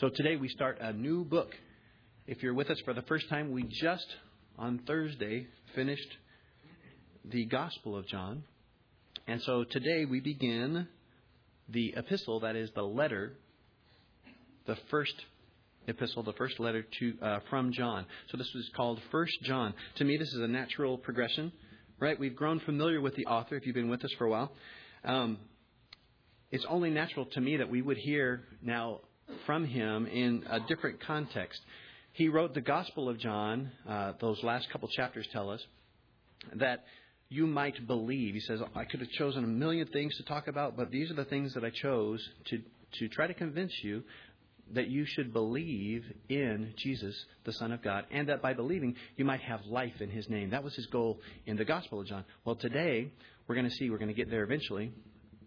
So today we start a new book. If you're with us for the first time, we just on Thursday finished the Gospel of John. And so today we begin the epistle, that is the letter, the first epistle, the first letter to uh, from John. So this is called First John. To me, this is a natural progression, right? We've grown familiar with the author if you've been with us for a while. Um, it's only natural to me that we would hear now from him in a different context. He wrote the Gospel of John, uh, those last couple chapters tell us, that you might believe. He says, I could have chosen a million things to talk about, but these are the things that I chose to, to try to convince you that you should believe in Jesus, the Son of God, and that by believing you might have life in His name. That was His goal in the Gospel of John. Well, today we're going to see, we're going to get there eventually,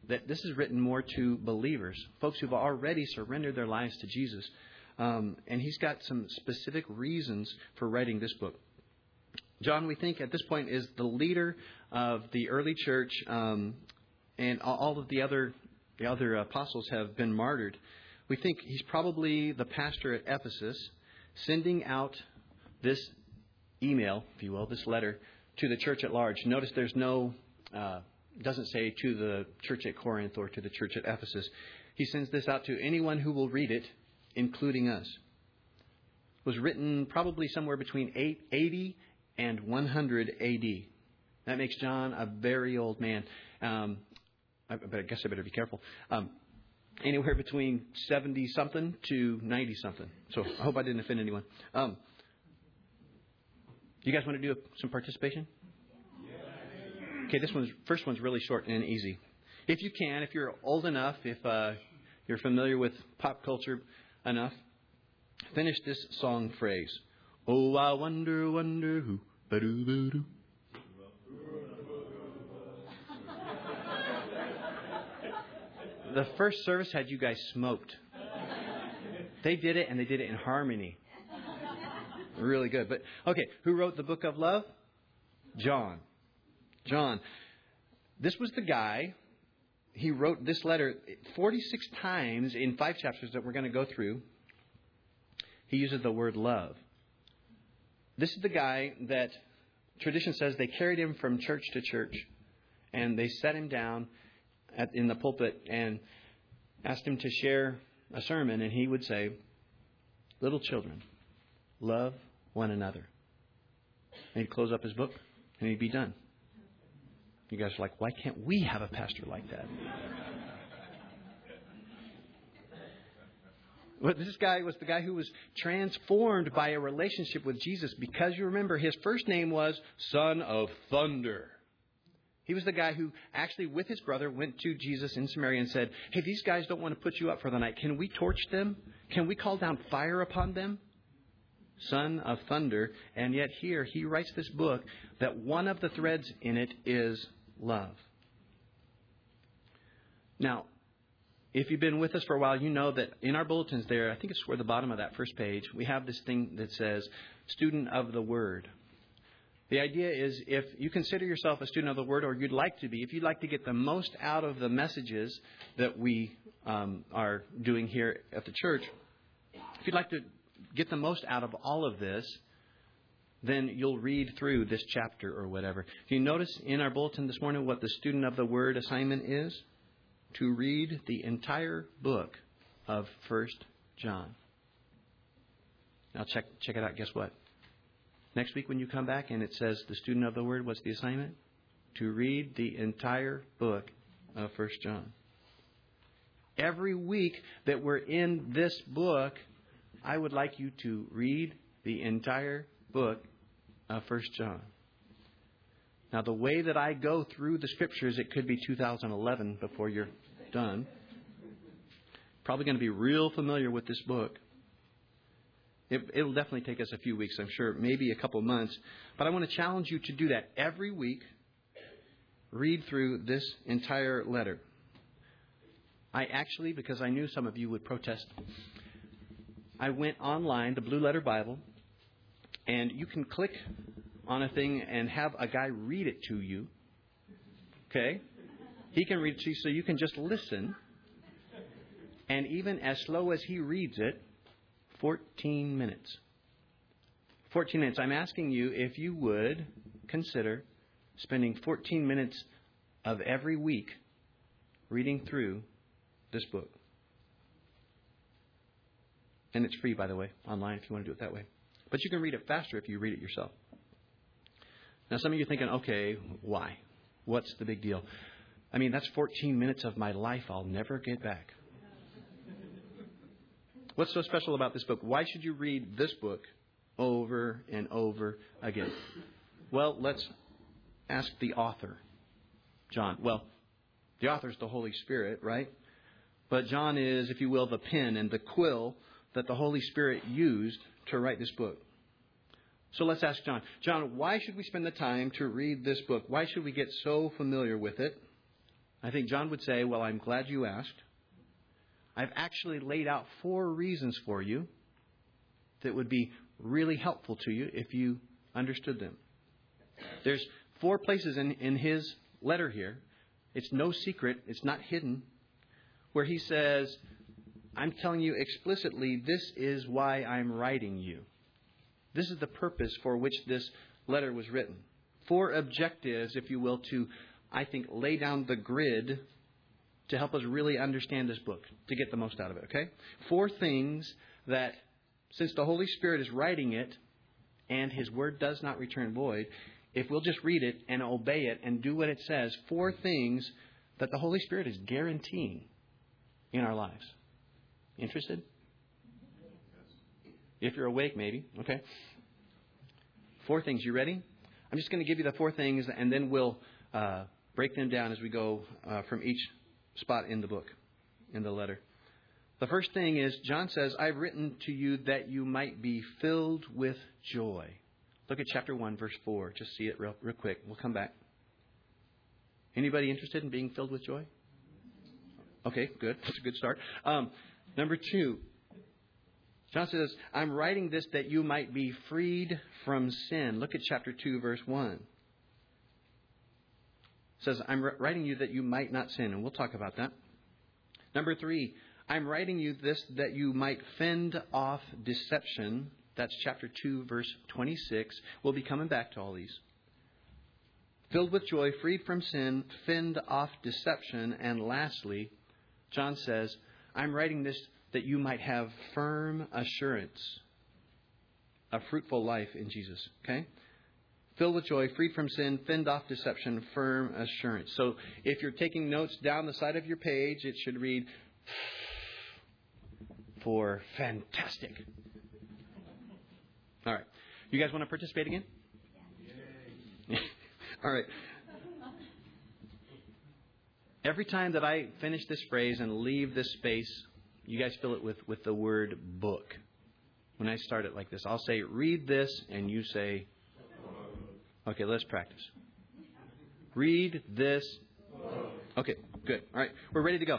that this is written more to believers, folks who've already surrendered their lives to Jesus. Um, and he's got some specific reasons for writing this book. John, we think at this point, is the leader of the early church, um, and all of the other the other apostles have been martyred. We think he's probably the pastor at Ephesus, sending out this email, if you will, this letter to the church at large. Notice there's no uh, doesn't say to the church at Corinth or to the church at Ephesus. He sends this out to anyone who will read it, including us. It was written probably somewhere between 80 and 100 AD. That makes John a very old man. Um, I, but I guess I better be careful. Um, anywhere between 70 something to 90 something. So I hope I didn't offend anyone. Um, you guys want to do some participation? Okay, this one's first one's really short and easy. If you can, if you're old enough, if uh, you're familiar with pop culture enough, finish this song phrase. Oh, I wonder, wonder who. Ba-doo-ba-doo. The first service had you guys smoked. They did it, and they did it in harmony. Really good. But okay, who wrote the book of love? John. John. This was the guy. He wrote this letter 46 times in five chapters that we're going to go through. He uses the word love. This is the guy that tradition says they carried him from church to church and they set him down at, in the pulpit and asked him to share a sermon, and he would say, Little children, love one another. And he'd close up his book and he'd be done. You guys are like, why can't we have a pastor like that? But this guy was the guy who was transformed by a relationship with Jesus because you remember his first name was Son of Thunder. He was the guy who actually, with his brother, went to Jesus in Samaria and said, Hey, these guys don't want to put you up for the night. Can we torch them? Can we call down fire upon them? Son of Thunder. And yet, here, he writes this book that one of the threads in it is love. Now, if you've been with us for a while, you know that in our bulletins there, I think it's toward the bottom of that first page, we have this thing that says, Student of the Word. The idea is if you consider yourself a student of the Word, or you'd like to be, if you'd like to get the most out of the messages that we um, are doing here at the church, if you'd like to get the most out of all of this, then you'll read through this chapter or whatever. Do you notice in our bulletin this morning what the student of the Word assignment is? To read the entire book of First John. Now check check it out. Guess what? Next week when you come back and it says the student of the Word, what's the assignment? To read the entire book of First John. Every week that we're in this book, I would like you to read the entire book of First John. Now, the way that I go through the scriptures, it could be 2011 before you're done. Probably going to be real familiar with this book. It, will definitely take us a few weeks, I'm sure, maybe a couple months. But I want to challenge you to do that every week. Read through this entire letter. I actually, because I knew some of you would protest, I went online, the Blue Letter Bible, and you can click on a thing and have a guy read it to you. Okay? He can read it to you so you can just listen. And even as slow as he reads it, 14 minutes. 14 minutes. I'm asking you if you would consider spending 14 minutes of every week reading through this book. And it's free, by the way, online if you want to do it that way. But you can read it faster if you read it yourself. Now, some of you are thinking, okay, why? What's the big deal? I mean, that's 14 minutes of my life I'll never get back. What's so special about this book? Why should you read this book over and over again? Well, let's ask the author, John. Well, the author is the Holy Spirit, right? But John is, if you will, the pen and the quill that the Holy Spirit used to write this book. So let's ask John. John, why should we spend the time to read this book? Why should we get so familiar with it? I think John would say, Well, I'm glad you asked. I've actually laid out four reasons for you that would be really helpful to you if you understood them. There's four places in, in his letter here. It's no secret, it's not hidden, where he says, I'm telling you explicitly, this is why I'm writing you. This is the purpose for which this letter was written. Four objectives, if you will, to, I think, lay down the grid to help us really understand this book, to get the most out of it, okay? Four things that, since the Holy Spirit is writing it, and His Word does not return void, if we'll just read it and obey it and do what it says, four things that the Holy Spirit is guaranteeing in our lives. Interested? If you're awake, maybe. Okay. Four things. You ready? I'm just going to give you the four things, and then we'll uh, break them down as we go uh, from each spot in the book, in the letter. The first thing is John says, I've written to you that you might be filled with joy. Look at chapter 1, verse 4. Just see it real, real quick. We'll come back. Anybody interested in being filled with joy? Okay, good. That's a good start. Um, number two, John says, I'm writing this that you might be freed from sin. Look at chapter 2, verse 1. It says, I'm writing you that you might not sin, and we'll talk about that. Number three, I'm writing you this that you might fend off deception. That's chapter 2, verse 26. We'll be coming back to all these. Filled with joy, freed from sin, fend off deception, and lastly, John says, I'm writing this that you might have firm assurance, a fruitful life in Jesus. Okay? Filled with joy, freed from sin, fend off deception, firm assurance. So if you're taking notes down the side of your page, it should read for fantastic. All right. You guys want to participate again? All right. Every time that I finish this phrase and leave this space, you guys fill it with, with the word book. When I start it like this, I'll say, read this, and you say, okay, let's practice. Read this. Okay, good. All right, we're ready to go.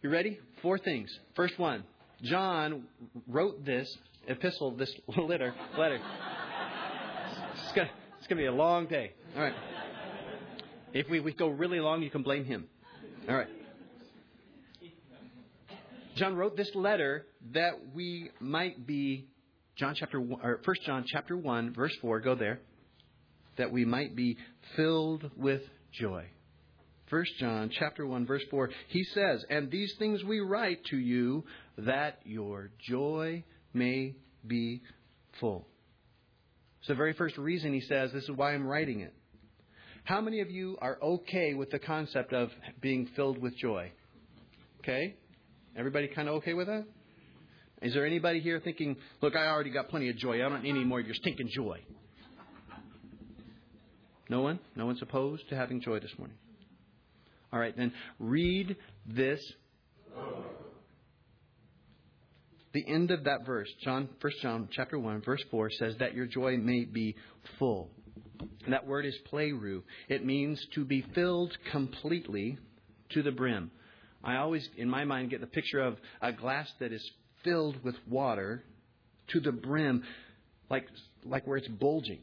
You ready? Four things. First one John wrote this epistle, this letter. letter. It's going to be a long day. All right. If we, we go really long, you can blame him. All right. John wrote this letter that we might be John chapter one, or 1 John chapter 1 verse 4 go there that we might be filled with joy. 1 John chapter 1 verse 4 he says and these things we write to you that your joy may be full. It's the very first reason he says this is why I'm writing it. How many of you are okay with the concept of being filled with joy? Okay? Everybody kind of okay with that? Is there anybody here thinking, look, I already got plenty of joy. I don't need any more of your stinking joy? No one? No one's opposed to having joy this morning? All right, then read this. The end of that verse, John, 1 John chapter 1, verse 4, says that your joy may be full. And that word is pleroo. It means to be filled completely to the brim. I always, in my mind, get the picture of a glass that is filled with water to the brim, like, like where it's bulging.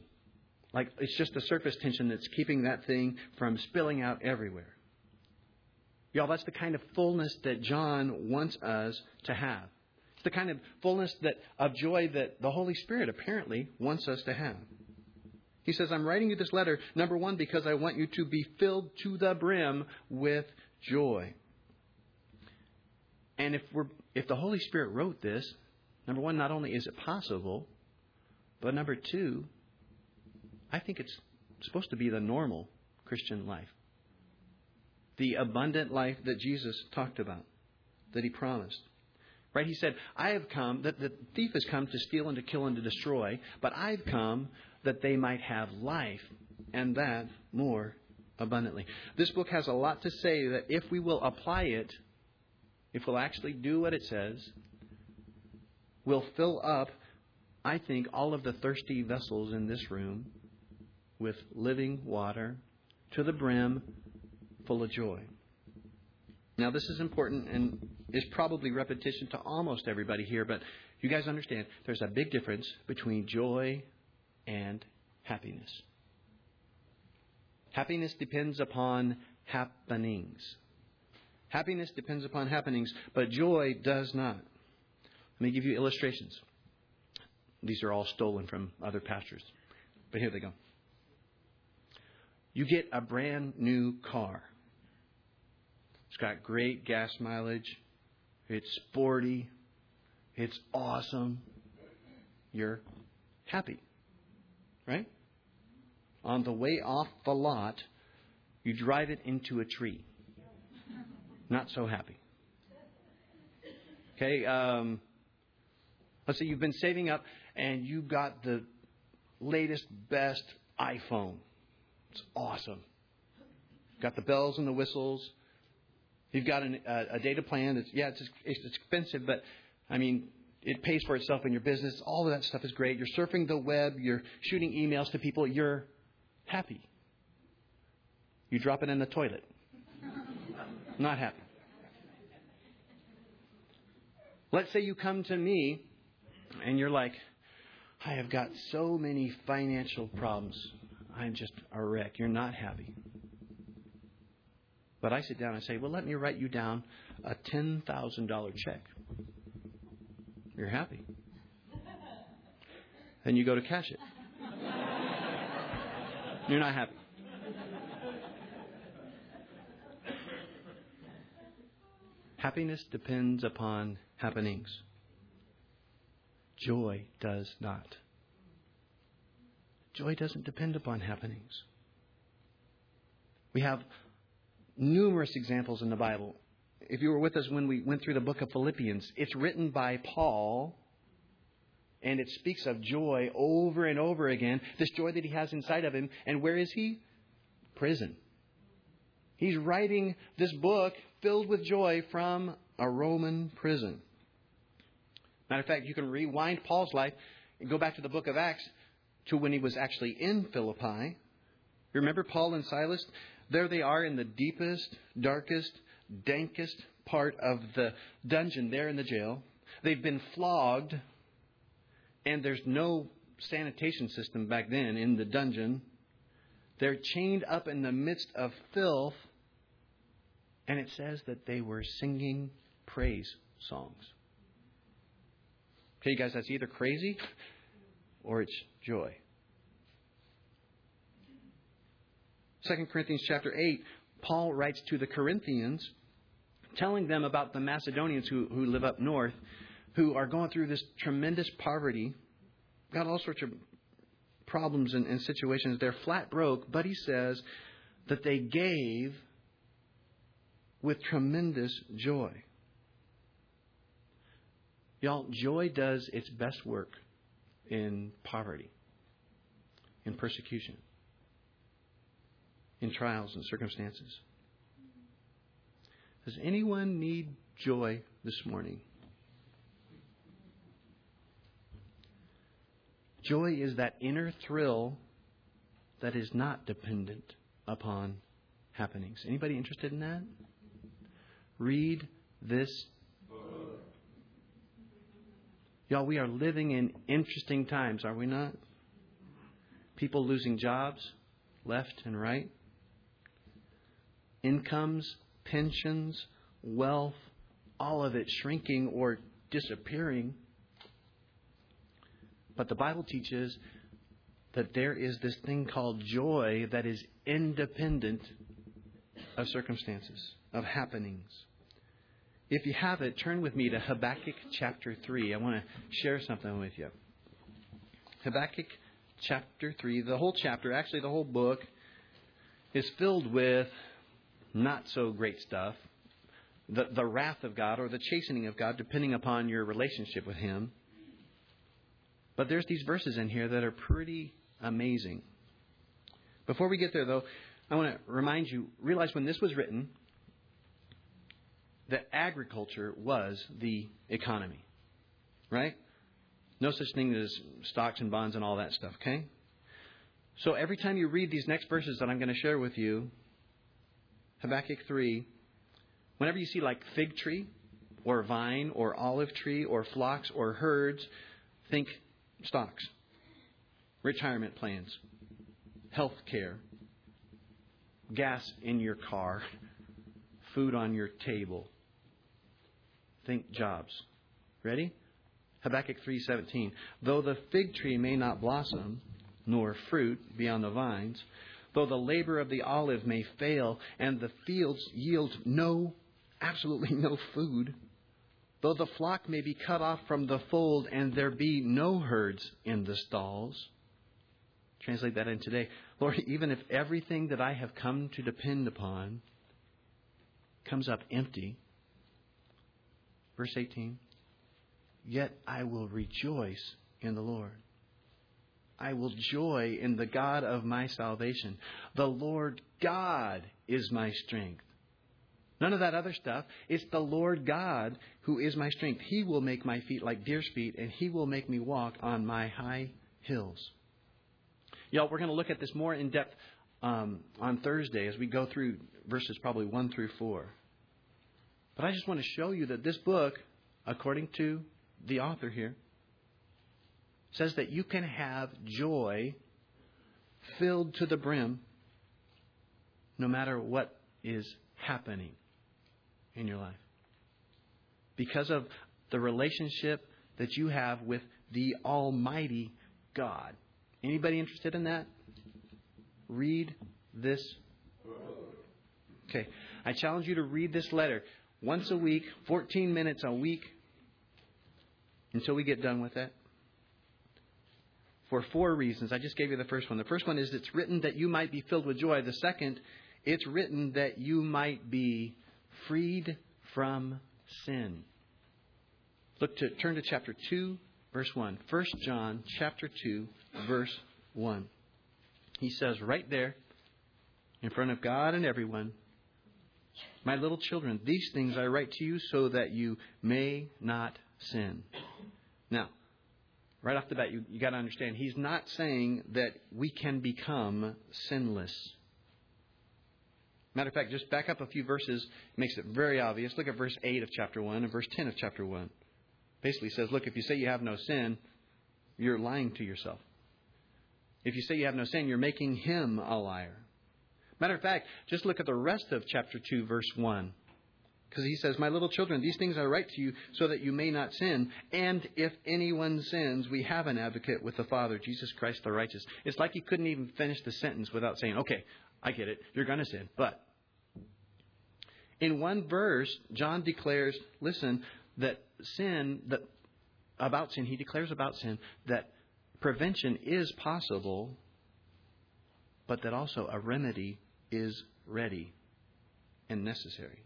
Like it's just the surface tension that's keeping that thing from spilling out everywhere. Y'all, that's the kind of fullness that John wants us to have. It's the kind of fullness that, of joy that the Holy Spirit apparently wants us to have. He says, I'm writing you this letter, number one, because I want you to be filled to the brim with joy. And if, we're, if the Holy Spirit wrote this, number one, not only is it possible, but number two, I think it's supposed to be the normal Christian life. The abundant life that Jesus talked about, that he promised. Right? He said, I have come, that the thief has come to steal and to kill and to destroy, but I've come that they might have life, and that more abundantly. This book has a lot to say that if we will apply it, if we'll actually do what it says, we'll fill up, I think, all of the thirsty vessels in this room with living water to the brim, full of joy. Now, this is important and is probably repetition to almost everybody here, but you guys understand there's a big difference between joy and happiness. Happiness depends upon happenings. Happiness depends upon happenings, but joy does not. Let me give you illustrations. These are all stolen from other pastors, but here they go. You get a brand new car. It's got great gas mileage. It's sporty. It's awesome. You're happy. Right? On the way off the lot, you drive it into a tree. Not so happy. Okay, um, let's say you've been saving up and you got the latest, best iPhone. It's awesome. Got the bells and the whistles. You've got an, a, a data plan that's, yeah, it's, it's expensive, but I mean, it pays for itself in your business. All of that stuff is great. You're surfing the web, you're shooting emails to people, you're happy. You drop it in the toilet. Not happy. Let's say you come to me and you're like, I have got so many financial problems. I'm just a wreck. You're not happy. But I sit down and say, Well, let me write you down a $10,000 check. You're happy. Then you go to cash it. You're not happy. Happiness depends upon happenings. Joy does not. Joy doesn't depend upon happenings. We have numerous examples in the Bible. If you were with us when we went through the book of Philippians, it's written by Paul, and it speaks of joy over and over again. This joy that he has inside of him. And where is he? Prison. He's writing this book filled with joy from a Roman prison. Matter of fact, you can rewind Paul's life and go back to the book of Acts to when he was actually in Philippi. Remember Paul and Silas? There they are in the deepest, darkest, dankest part of the dungeon there in the jail. They've been flogged, and there's no sanitation system back then in the dungeon. They're chained up in the midst of filth, and it says that they were singing praise songs. Okay, you guys, that's either crazy or it's joy. 2 Corinthians chapter 8, Paul writes to the Corinthians, telling them about the Macedonians who, who live up north, who are going through this tremendous poverty, got all sorts of problems and, and situations. They're flat broke, but he says that they gave with tremendous joy. Y'all, joy does its best work in poverty, in persecution in trials and circumstances. Does anyone need joy this morning? Joy is that inner thrill that is not dependent upon happenings. Anybody interested in that? Read this. Y'all, we are living in interesting times, are we not? People losing jobs left and right incomes, pensions, wealth, all of it shrinking or disappearing. But the Bible teaches that there is this thing called joy that is independent of circumstances, of happenings. If you have it, turn with me to Habakkuk chapter 3. I want to share something with you. Habakkuk chapter 3, the whole chapter, actually the whole book, is filled with not so great stuff. The, the wrath of God or the chastening of God, depending upon your relationship with Him. But there's these verses in here that are pretty amazing. Before we get there, though, I want to remind you realize when this was written, that agriculture was the economy. Right? No such thing as stocks and bonds and all that stuff, okay? So every time you read these next verses that I'm going to share with you, Habakkuk 3, whenever you see like fig tree or vine or olive tree or flocks or herds, think stocks, retirement plans, health care, gas in your car, food on your table. Think jobs. Ready? Habakkuk 3:17. Though the fig tree may not blossom, nor fruit be on the vines, though the labor of the olive may fail, and the fields yield no, absolutely no food, though the flock may be cut off from the fold, and there be no herds in the stalls. Translate that in today. Lord, even if everything that I have come to depend upon comes up empty, verse 18, Yet I will rejoice in the Lord. I will joy in the God of my salvation. The Lord God is my strength. None of that other stuff. It's the Lord God who is my strength. He will make my feet like deer's feet, and He will make me walk on my high hills. Y'all, we're going to look at this more in depth um, on Thursday as we go through verses probably 1 through 4. But I just want to show you that this book, according to the author here, says that you can have joy filled to the brim no matter what is happening in your life. Because of the relationship that you have with the Almighty God. Anybody interested in that? Read this. Okay. I challenge you to read this letter once a week, 14 minutes a week, until we get done with it? For four reasons. I just gave you the first one. The first one is it's written that you might be filled with joy. The second, it's written that you might be freed from sin. Look to turn to chapter 2, verse 1. 1 John chapter 2, verse 1. He says right there, in front of God and everyone, My little children, these things I write to you so that you may not sin. Now, right off the bat, you, you got to understand, he's not saying that we can become sinless. Matter of fact, just back up a few verses makes it very obvious. Look at verse 8 of chapter 1 and verse 10 of chapter 1. Basically says, look, if you say you have no sin, you're lying to yourself. If you say you have no sin, you're making him a liar. Matter of fact, just look at the rest of chapter 2, verse 1. Because he says, My little children, these things I write to you so that you may not sin. And if anyone sins, we have an advocate with the Father, Jesus Christ the righteous. It's like he couldn't even finish the sentence without saying, Okay, I get it. You're going to sin. But in one verse, John declares, listen, that sin, that about sin, he declares about sin that prevention is possible, but that also a remedy is ready and necessary.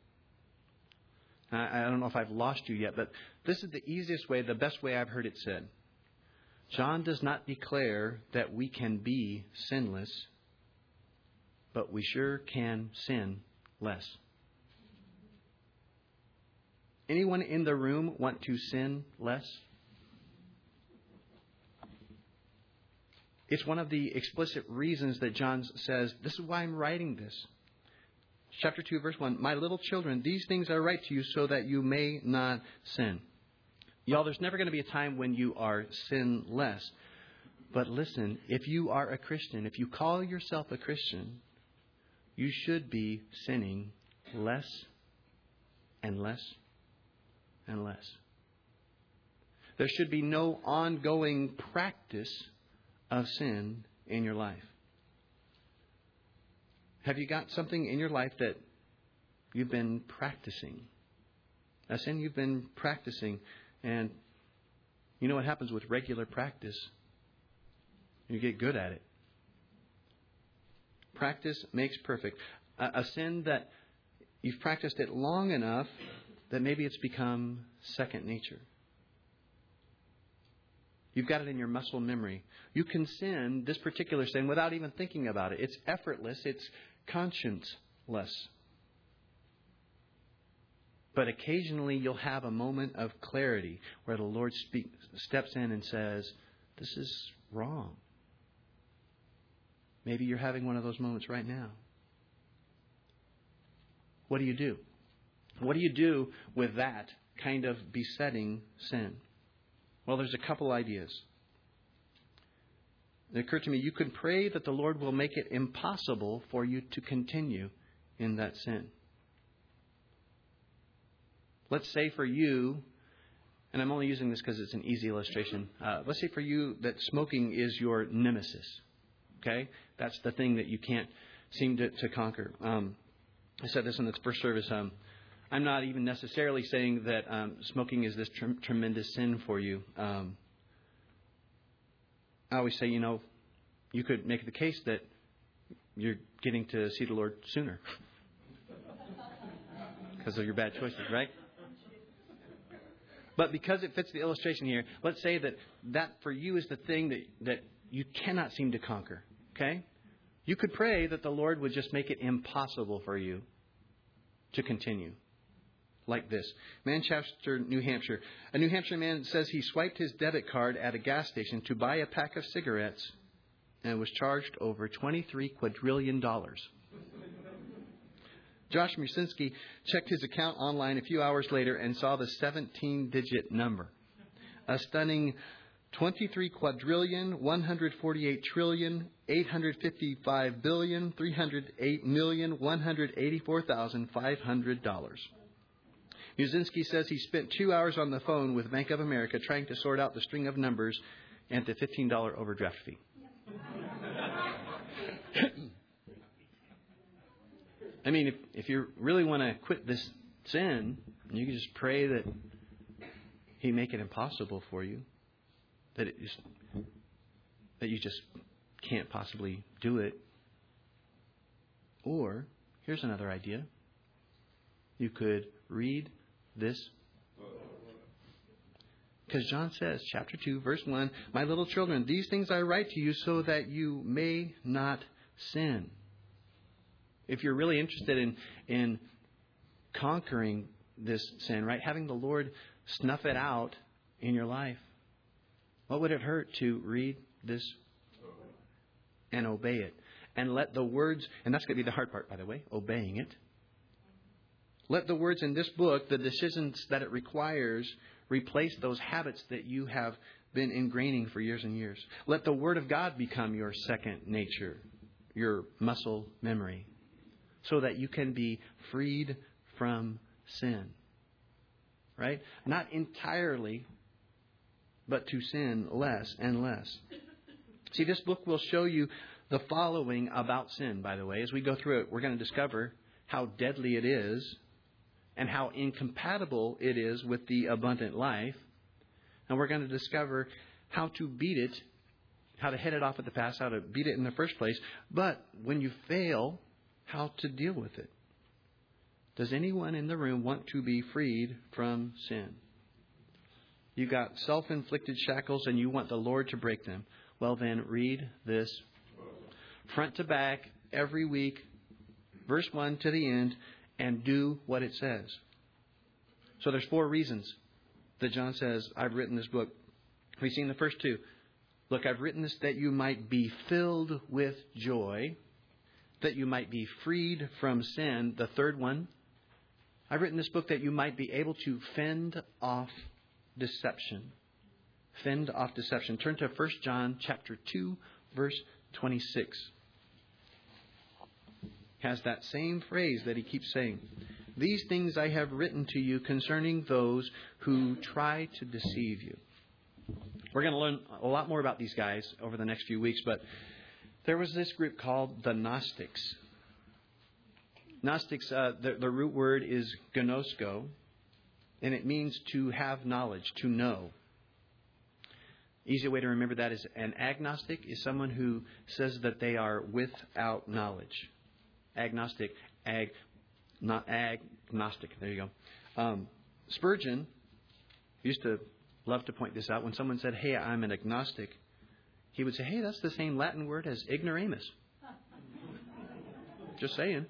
I, don't know if I've lost you yet, but this is the easiest way, the best way I've heard it said. John does not declare that we can be sinless, but we sure can sin less. Anyone in the room want to sin less? It's one of the explicit reasons that John says, This is why I'm writing this chapter 2, verse 1 My little children, these things I write to you so that you may not sin. Y'all, there's never going to be a time when you are sinless. But listen, if you are a Christian, if you call yourself a Christian, you should be sinning less and less and less. There should be no ongoing practice of sin in your life. Have you got something in your life that you've been practicing? A sin you've been practicing. And you know what happens with regular practice? You get good at it. Practice makes perfect. A, a sin that you've practiced it long enough that maybe it's become second nature. You've got it in your muscle memory. You can sin this particular sin without even thinking about it. It's effortless, it's conscienceless. But occasionally you'll have a moment of clarity where the Lord speak, steps in and says, This is wrong. Maybe you're having one of those moments right now. What do you do? What do you do with that kind of besetting sin? Well, there's a couple ideas. It occurred to me you could pray that the Lord will make it impossible for you to continue in that sin. Let's say for you, and I'm only using this because it's an easy illustration. Uh, let's say for you that smoking is your nemesis. Okay? That's the thing that you can't seem to, to conquer. Um, I said this in the first service. Um, I'm not even necessarily saying that um, smoking is this tr- tremendous sin for you. Um, I always say, you know, you could make the case that you're getting to see the Lord sooner because of your bad choices, right? But because it fits the illustration here, let's say that that for you is the thing that, that you cannot seem to conquer. Okay? You could pray that the Lord would just make it impossible for you to continue like this Manchester, New Hampshire. A New Hampshire man says he swiped his debit card at a gas station to buy a pack of cigarettes and was charged over 23 quadrillion dollars. Josh Muszynski checked his account online a few hours later and saw the 17 digit number. A stunning 23 quadrillion, 148 trillion, 855 billion, 308 million, 184,500 dollars. Muszynski says he spent two hours on the phone with Bank of America trying to sort out the string of numbers and the $15 overdraft fee. I mean, if, if you really want to quit this sin, you can just pray that He make it impossible for you, that it just, that you just can't possibly do it. Or here's another idea: you could read this because John says, chapter 2, verse 1, My little children, these things I write to you so that you may not sin. If you're really interested in, in conquering this sin, right, having the Lord snuff it out in your life, what would it hurt to read this and obey it? And let the words, and that's going to be the hard part, by the way, obeying it. Let the words in this book, the decisions that it requires, replace those habits that you have been ingraining for years and years. Let the Word of God become your second nature, your muscle memory so that you can be freed from sin. Right? Not entirely, but to sin less and less. See, this book will show you the following about sin, by the way. As we go through it, we're going to discover how deadly it is and how incompatible it is with the abundant life. And we're going to discover how to beat it, how to head it off at the pass, how to beat it in the first place. But when you fail, how to deal with it. Does anyone in the room want to be freed from sin? You got self inflicted shackles and you want the Lord to break them. Well, then read this front to back every week, verse 1 to the end, and do what it says. So there's four reasons that John says, I've written this book. We've seen the first two. Look, I've written this that you might be filled with joy that you might be freed from sin. The third one, I've written this book that you might be able to fend off deception. Fend off deception. Turn to 1 John chapter 2 verse 26. Has that same phrase that he keeps saying. These things I have written to you concerning those who try to deceive you. We're going to learn a lot more about these guys over the next few weeks, but there was this group called the Gnostics. Gnostics, uh, the, the root word is gnosko, and it means to have knowledge, to know. Easy way to remember that is an agnostic is someone who says that they are without knowledge. Agnostic, ag, not agnostic. There you go. Um, Spurgeon used to love to point this out. When someone said, "Hey, I'm an agnostic," he would say, "Hey, that's the same Latin word as ignoramus." Just saying.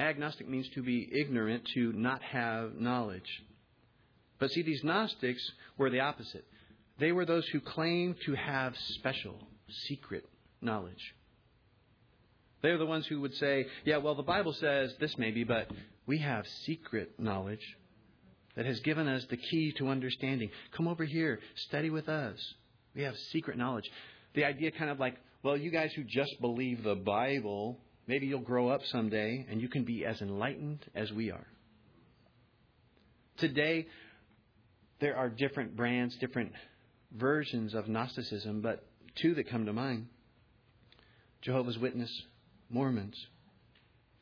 Agnostic means to be ignorant, to not have knowledge. But see, these Gnostics were the opposite. They were those who claimed to have special, secret knowledge. They're the ones who would say, yeah, well, the Bible says this maybe, but we have secret knowledge that has given us the key to understanding. Come over here, study with us. We have secret knowledge. The idea kind of like, well, you guys who just believe the Bible, maybe you'll grow up someday and you can be as enlightened as we are. Today, there are different brands, different versions of Gnosticism, but two that come to mind Jehovah's Witness, Mormons.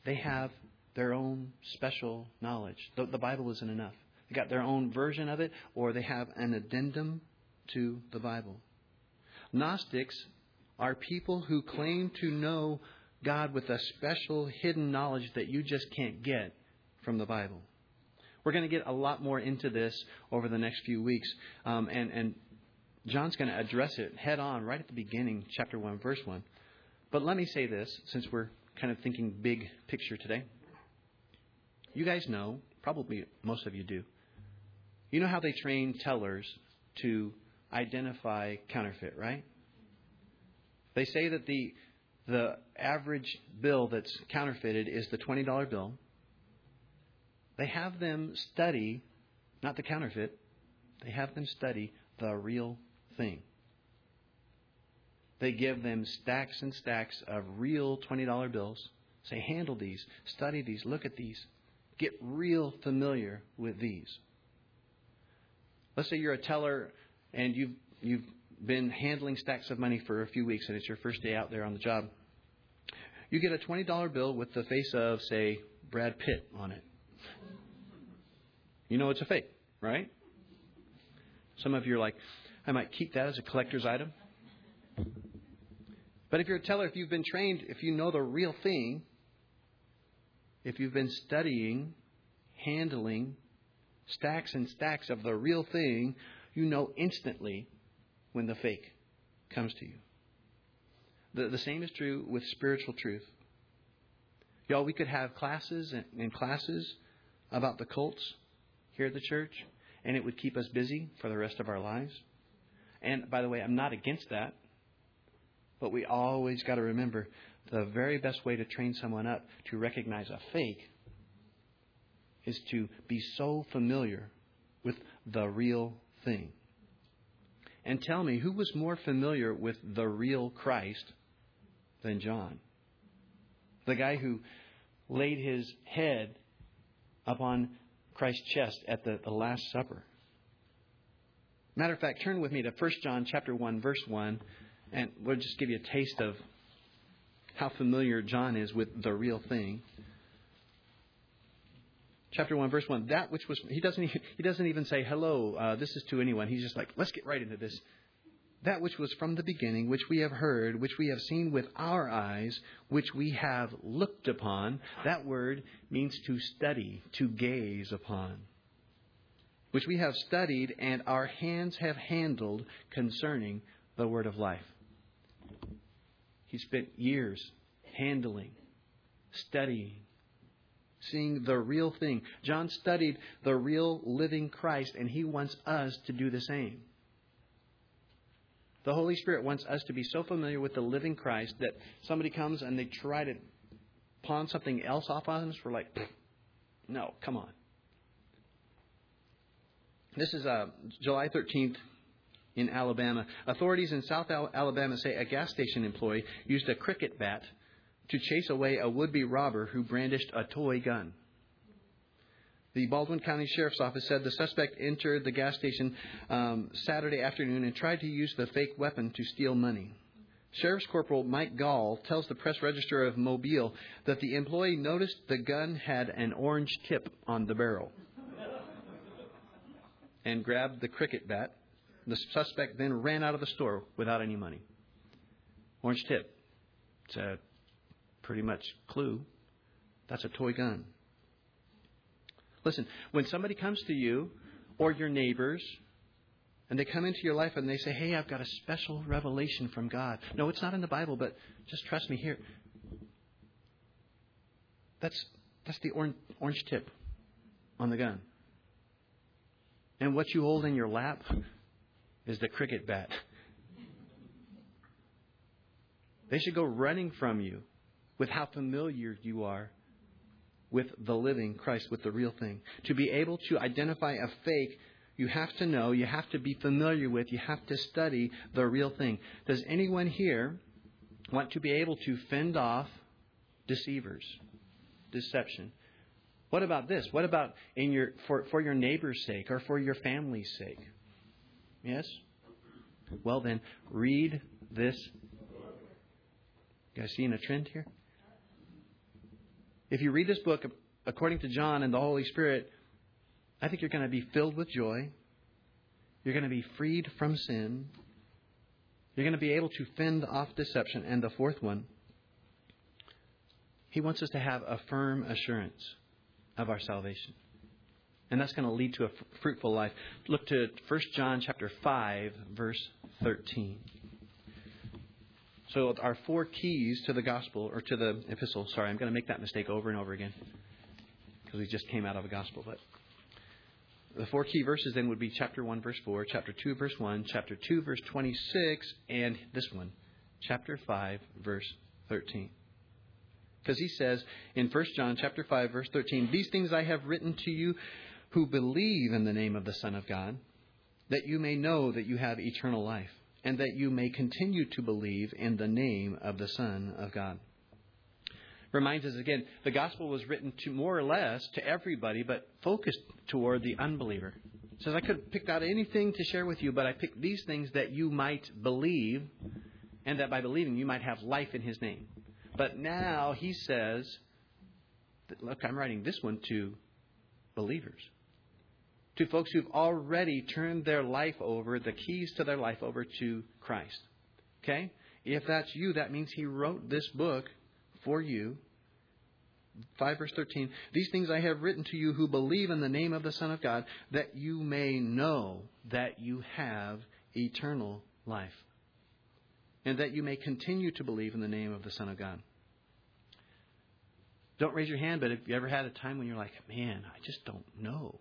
They have their own special knowledge. The, the Bible isn't enough. They got their own version of it, or they have an addendum to the Bible. Gnostics are people who claim to know God with a special hidden knowledge that you just can't get from the Bible. We're going to get a lot more into this over the next few weeks, um, and, and John's going to address it head on right at the beginning, chapter 1, verse 1. But let me say this, since we're kind of thinking big picture today. You guys know, probably most of you do, you know how they train tellers to identify counterfeit, right? They say that the the average bill that's counterfeited is the $20 bill. They have them study, not the counterfeit, they have them study the real thing. They give them stacks and stacks of real $20 bills. Say, handle these, study these, look at these. Get real familiar with these. Let's say you're a teller and you've, you've been handling stacks of money for a few weeks and it's your first day out there on the job. You get a $20 bill with the face of, say, Brad Pitt on it. You know it's a fake, right? Some of you are like, I might keep that as a collector's item. But if you're a teller, if you've been trained, if you know the real thing, if you've been studying, handling stacks and stacks of the real thing, you know instantly when the fake comes to you. The, the same is true with spiritual truth. Y'all, we could have classes and, and classes about the cults here at the church, and it would keep us busy for the rest of our lives. And by the way, I'm not against that. But we always got to remember the very best way to train someone up to recognize a fake is to be so familiar with the real thing. And tell me, who was more familiar with the real Christ than John? The guy who laid his head upon Christ's chest at the, the Last Supper. Matter of fact, turn with me to 1 John chapter 1, verse 1. And we'll just give you a taste of how familiar John is with the real thing. Chapter 1, verse 1. That which was, he doesn't, he doesn't even say, hello, uh, this is to anyone. He's just like, let's get right into this. That which was from the beginning, which we have heard, which we have seen with our eyes, which we have looked upon. That word means to study, to gaze upon. Which we have studied and our hands have handled concerning the word of life. He spent years handling, studying, seeing the real thing. John studied the real living Christ, and he wants us to do the same. The Holy Spirit wants us to be so familiar with the living Christ that somebody comes and they try to pawn something else off on us. We're like, no, come on. This is uh, July 13th, in Alabama. Authorities in South Alabama say a gas station employee used a cricket bat to chase away a would be robber who brandished a toy gun. The Baldwin County Sheriff's Office said the suspect entered the gas station um, Saturday afternoon and tried to use the fake weapon to steal money. Sheriff's Corporal Mike Gall tells the Press Register of Mobile that the employee noticed the gun had an orange tip on the barrel and grabbed the cricket bat. The suspect then ran out of the store without any money. Orange tip. It's a pretty much clue. That's a toy gun. Listen, when somebody comes to you or your neighbors and they come into your life and they say, Hey, I've got a special revelation from God. No, it's not in the Bible, but just trust me here. That's, that's the orange, orange tip on the gun. And what you hold in your lap is the cricket bat. They should go running from you with how familiar you are with the living Christ, with the real thing. To be able to identify a fake, you have to know, you have to be familiar with, you have to study the real thing. Does anyone here want to be able to fend off deceivers, deception? What about this? What about in your for, for your neighbor's sake or for your family's sake? Yes? Well then, read this. You guys seeing a trend here? If you read this book according to John and the Holy Spirit, I think you're going to be filled with joy. You're going to be freed from sin. You're going to be able to fend off deception. And the fourth one, he wants us to have a firm assurance of our salvation. And that's going to lead to a fruitful life. Look to 1 John chapter 5 verse 13. So our four keys to the gospel, or to the epistle, sorry, I'm going to make that mistake over and over again because we just came out of a gospel. But the four key verses then would be chapter 1, verse 4, chapter 2, verse 1, chapter 2, verse 26, and this one, chapter 5, verse 13. Because he says in 1 John chapter 5, verse 13, These things I have written to you who believe in the name of the Son of God, that you may know that you have eternal life and that you may continue to believe in the name of the Son of God. Reminds us again, the gospel was written to more or less to everybody, but focused toward the unbeliever. It says, I could have picked out anything to share with you, but I picked these things that you might believe, and that by believing you might have life in his name. But now he says, look, I'm writing this one to believers to folks who've already turned their life over, the keys to their life over to Christ. Okay? If that's you, that means He wrote this book for you. 5 verse 13 These things I have written to you who believe in the name of the Son of God, that you may know that you have eternal life, and that you may continue to believe in the name of the Son of God. Don't raise your hand, but have you ever had a time when you're like, man, I just don't know?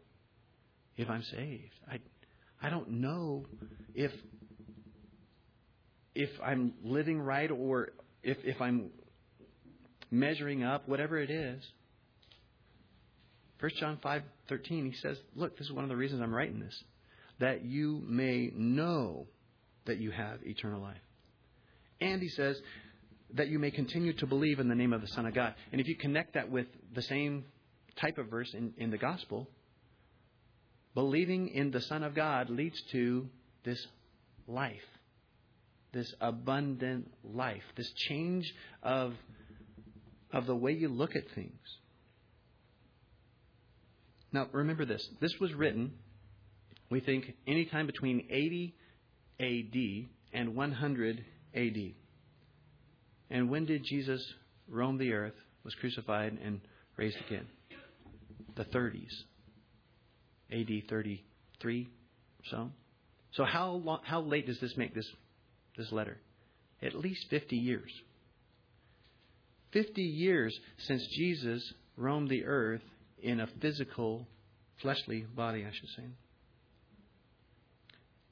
If I'm saved. I I don't know if if I'm living right or if if I'm measuring up, whatever it is. 1 John 5:13 he says, "Look, this is one of the reasons I'm writing this, that you may know that you have eternal life." And he says that you may continue to believe in the name of the Son of God. And if you connect that with the same type of verse in, in the gospel, believing in the Son of God leads to this life, this abundant life, this change of, of the way you look at things. Now, remember this. This was written, we think, anytime between 80 AD and 100 AD. And when did Jesus roam the earth, was crucified, and raised again? The 30s. AD 33 so. So how long, how late does this make this this letter? At least 50 years. 50 years since Jesus roamed the earth in a physical, fleshly body, I should say.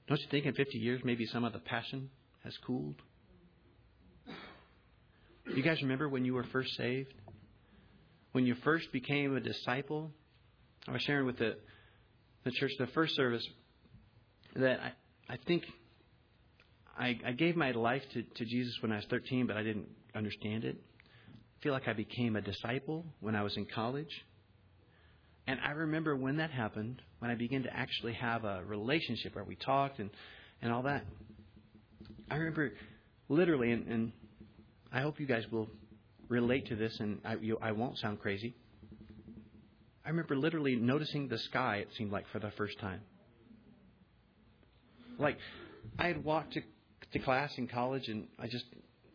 Don't you think in 50 years maybe some of the passion has cooled? You guys remember when you were first saved? When you first became a disciple? I was sharing with the the church, the first service, that I, I think I, I gave my life to, to Jesus when I was 13, but I didn't understand it. I feel like I became a disciple when I was in college. And I remember when that happened, when I began to actually have a relationship where we talked and, and all that. I remember literally, and, and I hope you guys will relate to this, and I, you, I won't sound crazy. I remember literally noticing the sky, it seemed like, for the first time. Like, I had walked to, to class in college, and I just,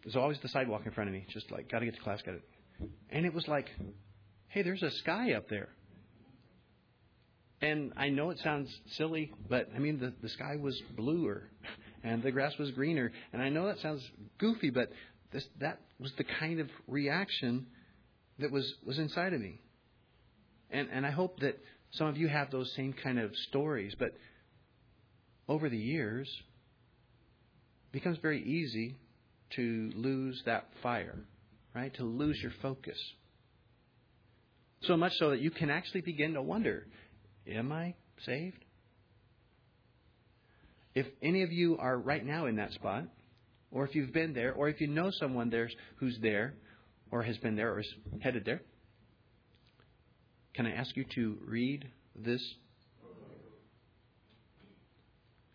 there's always the sidewalk in front of me, just like, got to get to class, got it. And it was like, hey, there's a sky up there. And I know it sounds silly, but I mean, the, the sky was bluer and the grass was greener. And I know that sounds goofy, but this, that was the kind of reaction that was, was inside of me. And, and I hope that some of you have those same kind of stories. But over the years, it becomes very easy to lose that fire, right? To lose your focus. So much so that you can actually begin to wonder Am I saved? If any of you are right now in that spot, or if you've been there, or if you know someone there who's there, or has been there, or is headed there, can I ask you to read this?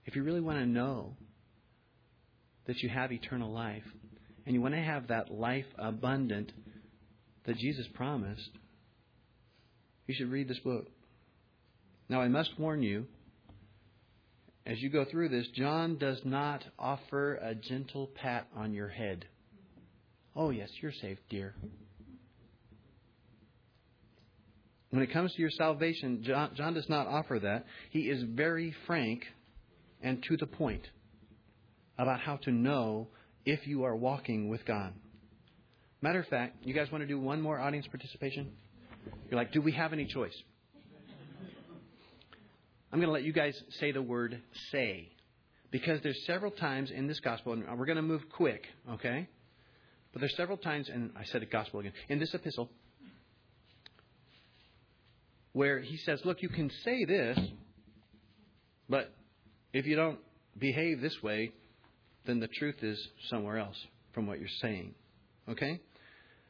If you really want to know that you have eternal life, and you want to have that life abundant that Jesus promised, you should read this book. Now, I must warn you, as you go through this, John does not offer a gentle pat on your head. Oh, yes, you're safe, dear. When it comes to your salvation, John, John does not offer that. He is very frank and to the point about how to know if you are walking with God. Matter of fact, you guys want to do one more audience participation? You're like, do we have any choice? I'm going to let you guys say the word say. Because there's several times in this gospel, and we're going to move quick, okay? But there's several times, and I said a gospel again, in this epistle, where he says, Look, you can say this, but if you don't behave this way, then the truth is somewhere else from what you're saying. Okay?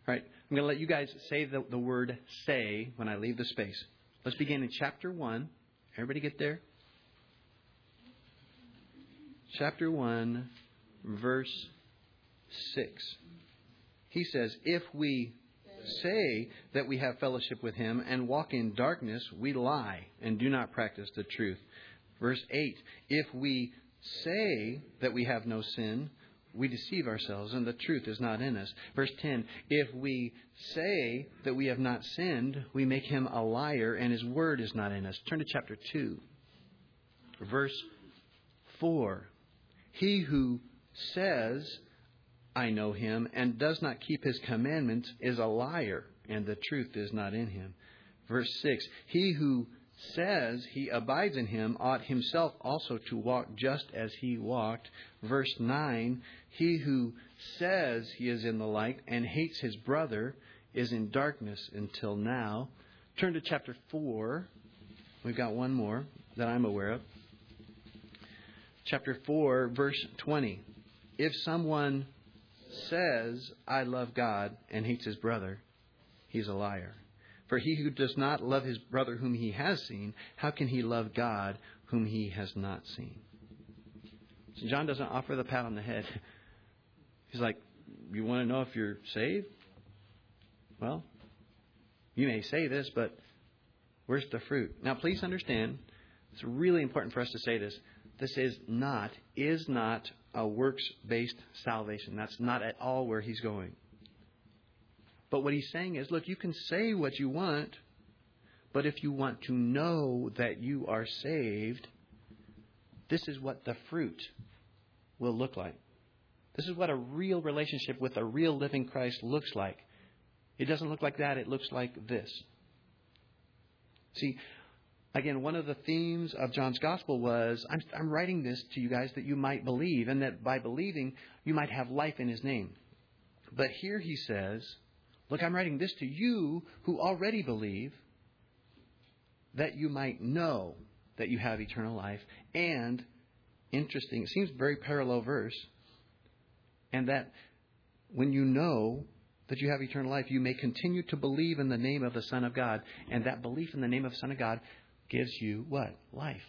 All right, I'm going to let you guys say the, the word say when I leave the space. Let's begin in chapter 1 Everybody get there? Chapter 1, verse 6. He says, If we say that we have fellowship with him and walk in darkness, we lie and do not practice the truth. Verse 8 If we say that we have no sin, we deceive ourselves and the truth is not in us. Verse 10 If we say that we have not sinned, we make him a liar and his word is not in us. Turn to chapter 2, verse 4. He who says, I know him, and does not keep his commandments is a liar, and the truth is not in him. Verse 6 He who says he abides in him ought himself also to walk just as he walked. Verse 9 He who says he is in the light and hates his brother is in darkness until now. Turn to chapter 4. We've got one more that I'm aware of. Chapter 4, verse 20. If someone says, I love God, and hates his brother, he's a liar. For he who does not love his brother whom he has seen, how can he love God whom he has not seen? So John doesn't offer the pat on the head. He's like, You want to know if you're saved? Well, you may say this, but where's the fruit? Now, please understand, it's really important for us to say this. This is not, is not a works based salvation. That's not at all where he's going. But what he's saying is look, you can say what you want, but if you want to know that you are saved, this is what the fruit will look like. This is what a real relationship with a real living Christ looks like. It doesn't look like that, it looks like this. See, again, one of the themes of John's gospel was I'm, I'm, writing this to you guys that you might believe, and that by believing, you might have life in his name. But here he says, Look, I'm writing this to you who already believe that you might know that you have eternal life. And, interesting, it seems very parallel verse, and that when you know that you have eternal life, you may continue to believe in the name of the Son of God. And that belief in the name of the Son of God gives you what? Life.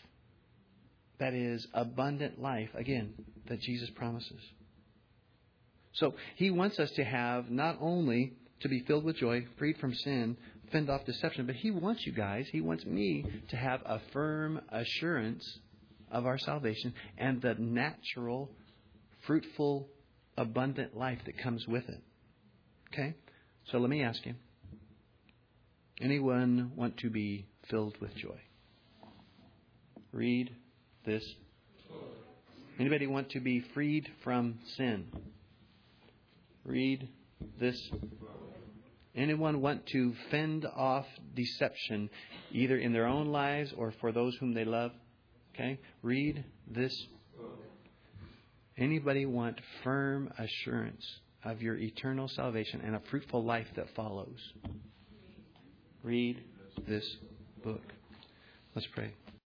That is abundant life, again, that Jesus promises. So he wants us to have not only to be filled with joy, freed from sin, fend off deception, but he wants you guys, he wants me to have a firm assurance of our salvation and the natural, fruitful, abundant life that comes with it. Okay? So let me ask you. Anyone want to be filled with joy? Read this. Anybody want to be freed from sin? Read this. Anyone want to fend off deception, either in their own lives or for those whom they love? Okay? Read this. Anybody want firm assurance of your eternal salvation and a fruitful life that follows? Read this book. Let's pray.